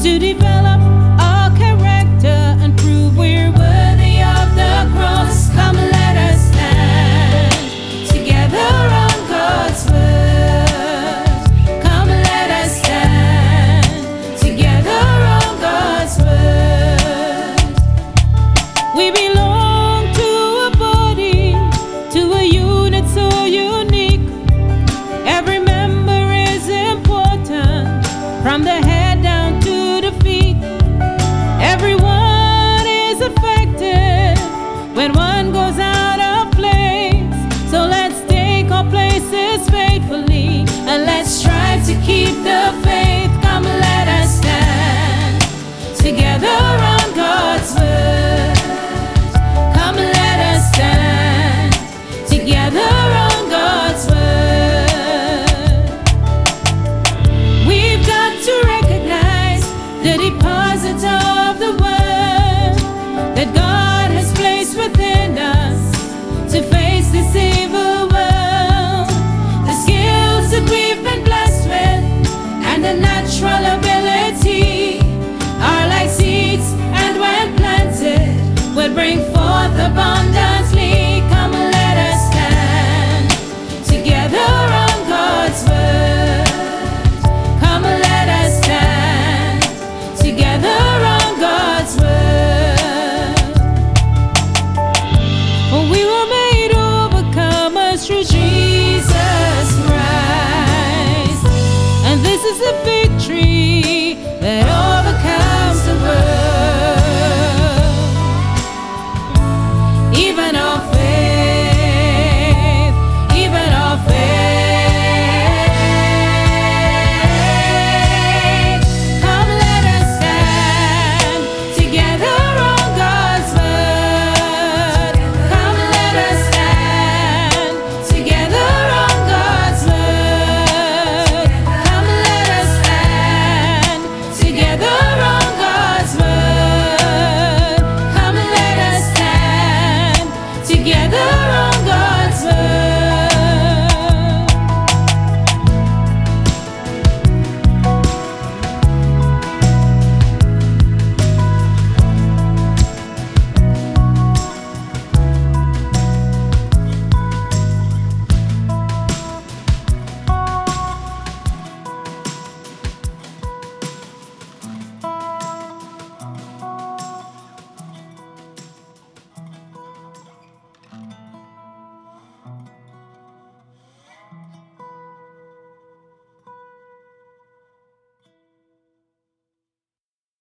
ocean Let's strive to keep the faith. Come, let us stand together on God's word. Come, let us stand together on God's word. We've got to recognize the departure. natural ability are like seeds and when planted will bring forth